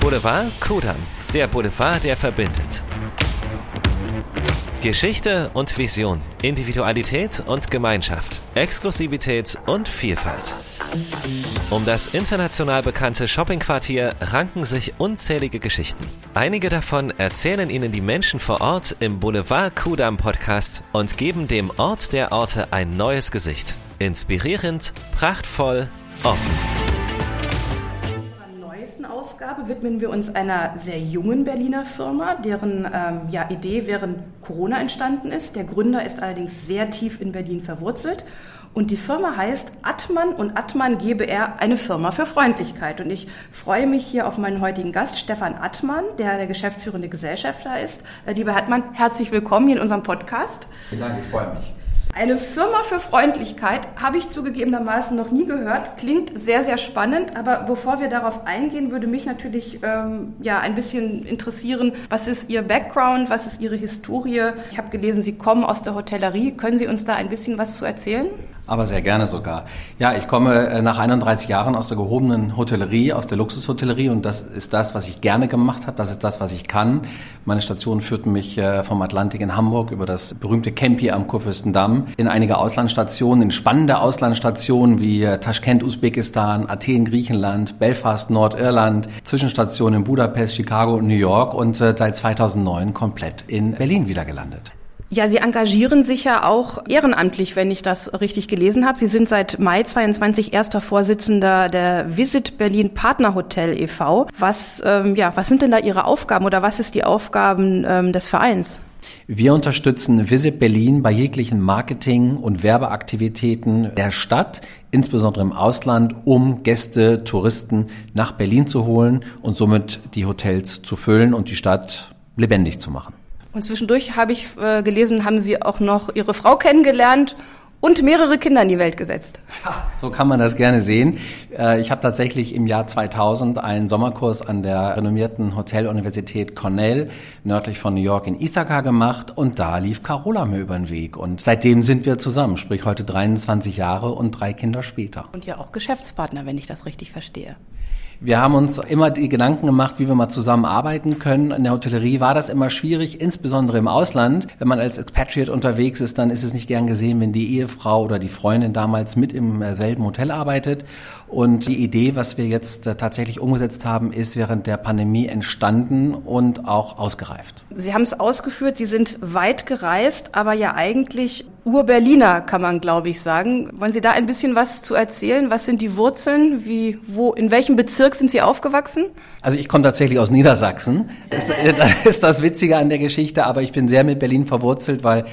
Boulevard Kudamm, der Boulevard, der verbindet. Geschichte und Vision, Individualität und Gemeinschaft, Exklusivität und Vielfalt. Um das international bekannte Shoppingquartier ranken sich unzählige Geschichten. Einige davon erzählen Ihnen die Menschen vor Ort im Boulevard Kudam Podcast und geben dem Ort der Orte ein neues Gesicht. Inspirierend, prachtvoll, offen. Ausgabe widmen wir uns einer sehr jungen Berliner Firma, deren ähm, ja, Idee während Corona entstanden ist. Der Gründer ist allerdings sehr tief in Berlin verwurzelt. Und die Firma heißt Atman und Atman GbR, eine Firma für Freundlichkeit. Und ich freue mich hier auf meinen heutigen Gast, Stefan Atman, der der geschäftsführende Gesellschafter ist. Äh, lieber Atman, herzlich willkommen hier in unserem Podcast. Vielen Dank, ich freue mich. Eine Firma für Freundlichkeit habe ich zugegebenermaßen noch nie gehört. Klingt sehr, sehr spannend. Aber bevor wir darauf eingehen, würde mich natürlich ähm, ja ein bisschen interessieren, was ist Ihr Background, was ist Ihre Historie? Ich habe gelesen, Sie kommen aus der Hotellerie. Können Sie uns da ein bisschen was zu erzählen? Aber sehr gerne sogar. Ja, ich komme äh, nach 31 Jahren aus der gehobenen Hotellerie, aus der Luxushotellerie und das ist das, was ich gerne gemacht habe. Das ist das, was ich kann. Meine Station führten mich äh, vom Atlantik in Hamburg über das berühmte Campi am Kurfürstendamm in einige Auslandsstationen, in spannende Auslandsstationen wie äh, Taschkent, Usbekistan, Athen, Griechenland, Belfast, Nordirland, Zwischenstationen in Budapest, Chicago und New York und seit 2009 komplett in Berlin wieder gelandet. Ja, Sie engagieren sich ja auch ehrenamtlich, wenn ich das richtig gelesen habe. Sie sind seit Mai 22 erster Vorsitzender der Visit Berlin Partnerhotel e.V. Was, ähm, ja, was sind denn da Ihre Aufgaben oder was ist die Aufgaben ähm, des Vereins? Wir unterstützen Visit Berlin bei jeglichen Marketing- und Werbeaktivitäten der Stadt, insbesondere im Ausland, um Gäste, Touristen nach Berlin zu holen und somit die Hotels zu füllen und die Stadt lebendig zu machen. Und zwischendurch habe ich äh, gelesen, haben Sie auch noch Ihre Frau kennengelernt und mehrere Kinder in die Welt gesetzt. Ja, so kann man das gerne sehen. Äh, ich habe tatsächlich im Jahr 2000 einen Sommerkurs an der renommierten Hoteluniversität Cornell nördlich von New York in Ithaca gemacht und da lief Carola mir über den Weg. Und seitdem sind wir zusammen, sprich heute 23 Jahre und drei Kinder später. Und ja auch Geschäftspartner, wenn ich das richtig verstehe. Wir haben uns immer die Gedanken gemacht, wie wir mal zusammenarbeiten können. In der Hotellerie war das immer schwierig, insbesondere im Ausland. Wenn man als Expatriate unterwegs ist, dann ist es nicht gern gesehen, wenn die Ehefrau oder die Freundin damals mit im selben Hotel arbeitet. Und die Idee, was wir jetzt äh, tatsächlich umgesetzt haben, ist während der Pandemie entstanden und auch ausgereift. Sie haben es ausgeführt, Sie sind weit gereist, aber ja eigentlich Ur-Berliner, kann man, glaube ich, sagen. Wollen Sie da ein bisschen was zu erzählen? Was sind die Wurzeln? Wie, wo, in welchem Bezirk sind Sie aufgewachsen? Also ich komme tatsächlich aus Niedersachsen. Das ist, das ist das Witzige an der Geschichte, aber ich bin sehr mit Berlin verwurzelt, weil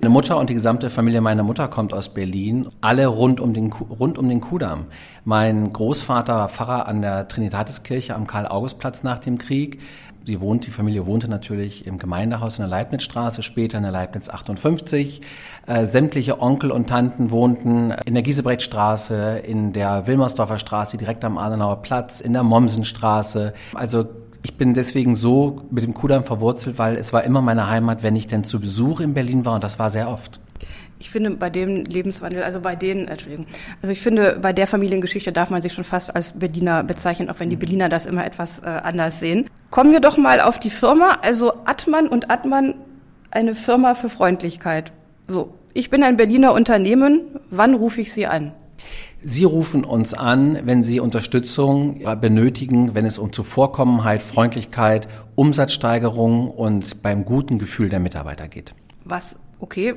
meine Mutter und die gesamte Familie meiner Mutter kommt aus Berlin. Alle rund um den, rund um den Kudamm. Mein Großvater war Pfarrer an der Trinitatiskirche am Karl-August-Platz nach dem Krieg. Sie wohnt, die Familie wohnte natürlich im Gemeindehaus in der Leibnizstraße, später in der Leibniz 58. Äh, sämtliche Onkel und Tanten wohnten in der Giesebrechtstraße, in der Wilmersdorfer Straße, direkt am Adenauer Platz, in der Mommsenstraße. Also ich bin deswegen so mit dem Kudamm verwurzelt, weil es war immer meine Heimat, wenn ich denn zu Besuch in Berlin war und das war sehr oft ich finde bei dem Lebenswandel, also bei den, Entschuldigung, also ich finde bei der Familiengeschichte darf man sich schon fast als Berliner bezeichnen, auch wenn die mhm. Berliner das immer etwas äh, anders sehen. Kommen wir doch mal auf die Firma, also Atman und Atman, eine Firma für Freundlichkeit. So, ich bin ein Berliner Unternehmen, wann rufe ich Sie an? Sie rufen uns an, wenn Sie Unterstützung benötigen, wenn es um Zuvorkommenheit, Freundlichkeit, Umsatzsteigerung und beim guten Gefühl der Mitarbeiter geht. Was, okay,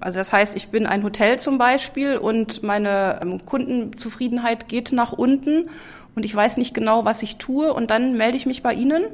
also das heißt, ich bin ein Hotel zum Beispiel und meine ähm, Kundenzufriedenheit geht nach unten und ich weiß nicht genau, was ich tue und dann melde ich mich bei Ihnen.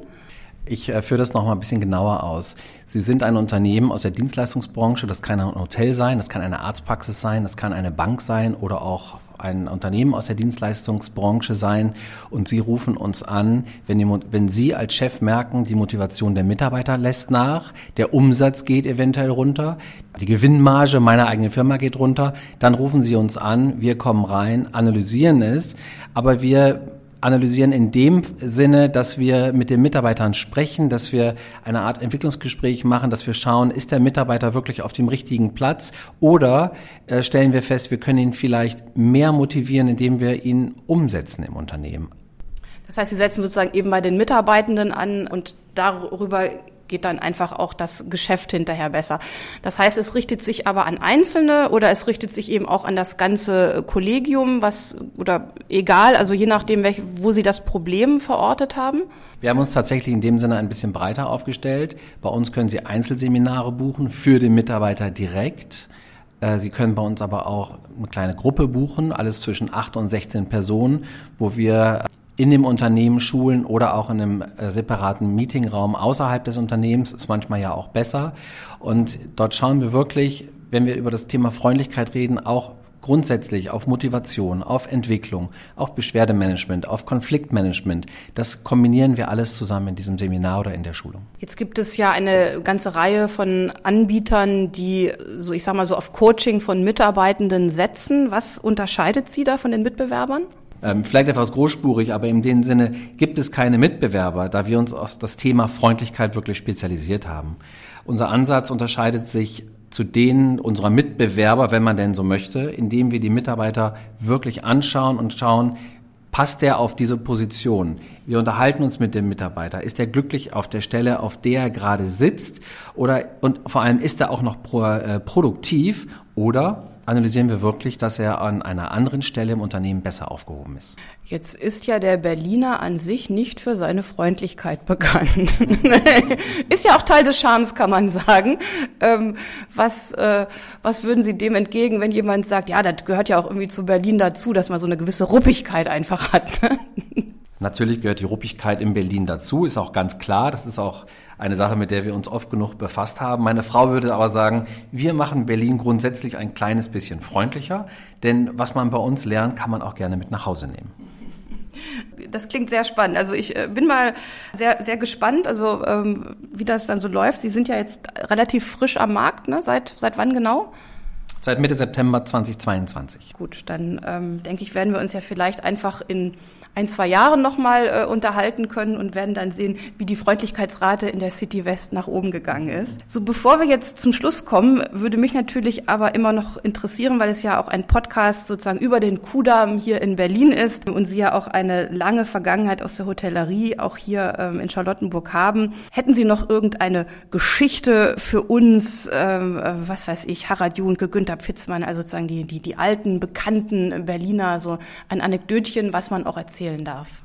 Ich äh, führe das noch mal ein bisschen genauer aus. Sie sind ein Unternehmen aus der Dienstleistungsbranche. Das kann ein Hotel sein, das kann eine Arztpraxis sein, das kann eine Bank sein oder auch ein Unternehmen aus der Dienstleistungsbranche sein. Und Sie rufen uns an, wenn, die, wenn Sie als Chef merken, die Motivation der Mitarbeiter lässt nach, der Umsatz geht eventuell runter, die Gewinnmarge meiner eigenen Firma geht runter, dann rufen Sie uns an, wir kommen rein, analysieren es, aber wir analysieren in dem Sinne, dass wir mit den Mitarbeitern sprechen, dass wir eine Art Entwicklungsgespräch machen, dass wir schauen, ist der Mitarbeiter wirklich auf dem richtigen Platz oder äh, stellen wir fest, wir können ihn vielleicht mehr motivieren, indem wir ihn umsetzen im Unternehmen. Das heißt, Sie setzen sozusagen eben bei den Mitarbeitenden an und darüber geht dann einfach auch das Geschäft hinterher besser. Das heißt, es richtet sich aber an Einzelne oder es richtet sich eben auch an das ganze Kollegium, was oder egal, also je nachdem, welch, wo Sie das Problem verortet haben. Wir haben uns tatsächlich in dem Sinne ein bisschen breiter aufgestellt. Bei uns können Sie Einzelseminare buchen für den Mitarbeiter direkt. Äh, Sie können bei uns aber auch eine kleine Gruppe buchen, alles zwischen acht und 16 Personen, wo wir in dem Unternehmen schulen oder auch in einem äh, separaten Meetingraum außerhalb des Unternehmens, ist manchmal ja auch besser. Und dort schauen wir wirklich, wenn wir über das Thema Freundlichkeit reden, auch grundsätzlich auf Motivation, auf Entwicklung, auf Beschwerdemanagement, auf Konfliktmanagement. Das kombinieren wir alles zusammen in diesem Seminar oder in der Schulung. Jetzt gibt es ja eine ganze Reihe von Anbietern, die so, ich sag mal so auf Coaching von Mitarbeitenden setzen. Was unterscheidet Sie da von den Mitbewerbern? Ähm, vielleicht etwas großspurig, aber in dem Sinne gibt es keine Mitbewerber, da wir uns auf das Thema Freundlichkeit wirklich spezialisiert haben. Unser Ansatz unterscheidet sich zu denen unserer Mitbewerber, wenn man denn so möchte, indem wir die Mitarbeiter wirklich anschauen und schauen, passt der auf diese Position? Wir unterhalten uns mit dem Mitarbeiter. Ist er glücklich auf der Stelle, auf der er gerade sitzt? Oder, und vor allem, ist er auch noch pro, äh, produktiv? Oder analysieren wir wirklich, dass er an einer anderen Stelle im Unternehmen besser aufgehoben ist. Jetzt ist ja der Berliner an sich nicht für seine Freundlichkeit bekannt. ist ja auch Teil des Charmes, kann man sagen. Ähm, was, äh, was würden Sie dem entgegen, wenn jemand sagt, ja, das gehört ja auch irgendwie zu Berlin dazu, dass man so eine gewisse Ruppigkeit einfach hat? Natürlich gehört die Ruppigkeit in Berlin dazu, ist auch ganz klar. Das ist auch eine Sache, mit der wir uns oft genug befasst haben. Meine Frau würde aber sagen, wir machen Berlin grundsätzlich ein kleines bisschen freundlicher, denn was man bei uns lernt, kann man auch gerne mit nach Hause nehmen. Das klingt sehr spannend. Also ich äh, bin mal sehr, sehr gespannt, also ähm, wie das dann so läuft. Sie sind ja jetzt relativ frisch am Markt, ne? Seit, seit wann genau? Seit Mitte September 2022. Gut, dann ähm, denke ich, werden wir uns ja vielleicht einfach in ein, zwei Jahren nochmal äh, unterhalten können und werden dann sehen, wie die Freundlichkeitsrate in der City West nach oben gegangen ist. So, bevor wir jetzt zum Schluss kommen, würde mich natürlich aber immer noch interessieren, weil es ja auch ein Podcast sozusagen über den Kudamm hier in Berlin ist und Sie ja auch eine lange Vergangenheit aus der Hotellerie auch hier ähm, in Charlottenburg haben. Hätten Sie noch irgendeine Geschichte für uns, ähm, äh, was weiß ich, Harald Junke, Günther Pfitzmann, also sozusagen die, die, die alten, bekannten Berliner, so ein Anekdötchen, was man auch erzählt erzählen darf.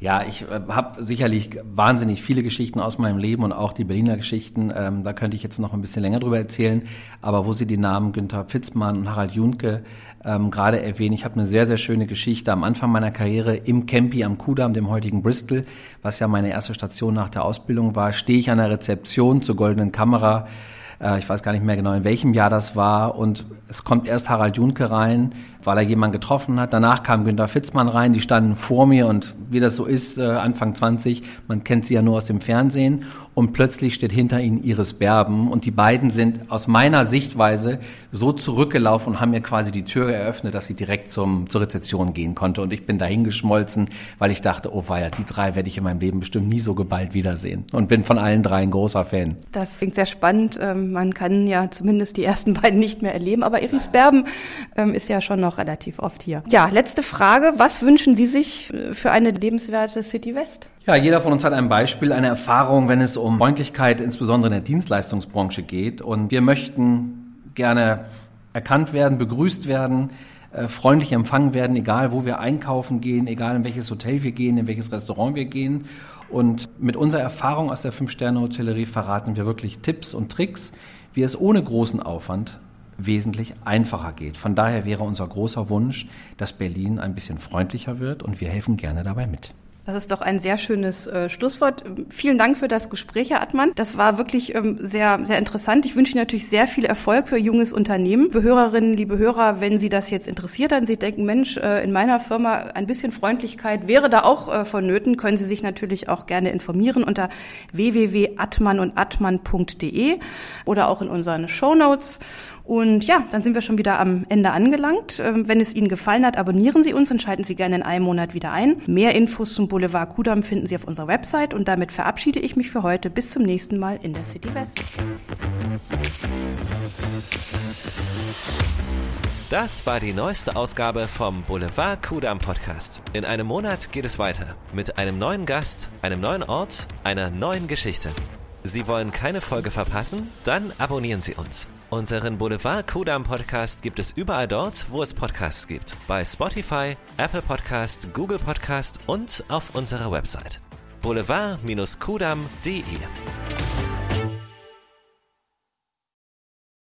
Ja, ich äh, habe sicherlich wahnsinnig viele Geschichten aus meinem Leben und auch die Berliner Geschichten. Ähm, da könnte ich jetzt noch ein bisschen länger drüber erzählen. Aber wo Sie die Namen Günther Pfitzmann und Harald Junke ähm, gerade erwähnen, ich habe eine sehr, sehr schöne Geschichte am Anfang meiner Karriere im Campi am Kudamm, dem heutigen Bristol, was ja meine erste Station nach der Ausbildung war, stehe ich an der Rezeption zur Goldenen Kamera äh, ich weiß gar nicht mehr genau, in welchem Jahr das war. Und es kommt erst Harald Junke rein, weil er jemanden getroffen hat. Danach kam Günter Fitzmann rein, die standen vor mir und wie das so ist, äh, Anfang 20, man kennt sie ja nur aus dem Fernsehen und plötzlich steht hinter ihnen Iris Berben und die beiden sind aus meiner Sichtweise so zurückgelaufen und haben mir quasi die Tür eröffnet, dass sie direkt zum, zur Rezeption gehen konnte und ich bin dahin geschmolzen, weil ich dachte, oh weia, die drei werde ich in meinem Leben bestimmt nie so geballt wiedersehen und bin von allen drei ein großer Fan. Das klingt sehr spannend. Ähm, man kann ja zumindest die ersten beiden nicht mehr erleben, aber Iris Berben ähm, ist ja schon noch relativ oft hier. Ja, letzte Frage. Was wünschen Sie sich äh, für eine lebenswerte City West? Ja, jeder von uns hat ein Beispiel, eine Erfahrung, wenn es um Freundlichkeit insbesondere in der Dienstleistungsbranche geht. Und wir möchten gerne erkannt werden, begrüßt werden, äh, freundlich empfangen werden, egal wo wir einkaufen gehen, egal in welches Hotel wir gehen, in welches Restaurant wir gehen. Und mit unserer Erfahrung aus der Fünf-Sterne-Hotellerie verraten wir wirklich Tipps und Tricks, wie es ohne großen Aufwand wesentlich einfacher geht. Von daher wäre unser großer Wunsch, dass Berlin ein bisschen freundlicher wird und wir helfen gerne dabei mit. Das ist doch ein sehr schönes äh, Schlusswort. Vielen Dank für das Gespräch, Herr Attmann. Das war wirklich ähm, sehr, sehr interessant. Ich wünsche Ihnen natürlich sehr viel Erfolg für junges Unternehmen. Liebe Hörerinnen, liebe Hörer, wenn Sie das jetzt interessiert, dann Sie denken, Mensch, äh, in meiner Firma ein bisschen Freundlichkeit wäre da auch äh, vonnöten, können Sie sich natürlich auch gerne informieren unter www.attmann und attmann.de oder auch in unseren Show Notes. Und ja, dann sind wir schon wieder am Ende angelangt. Ähm, wenn es Ihnen gefallen hat, abonnieren Sie uns und schalten Sie gerne in einem Monat wieder ein. Mehr Infos zum Boulevard Kudam finden Sie auf unserer Website und damit verabschiede ich mich für heute. Bis zum nächsten Mal in der City West. Das war die neueste Ausgabe vom Boulevard Kudam Podcast. In einem Monat geht es weiter mit einem neuen Gast, einem neuen Ort, einer neuen Geschichte. Sie wollen keine Folge verpassen? Dann abonnieren Sie uns. Unseren Boulevard Kudam Podcast gibt es überall dort, wo es Podcasts gibt. Bei Spotify, Apple Podcast, Google Podcast und auf unserer Website. boulevard-kudam.de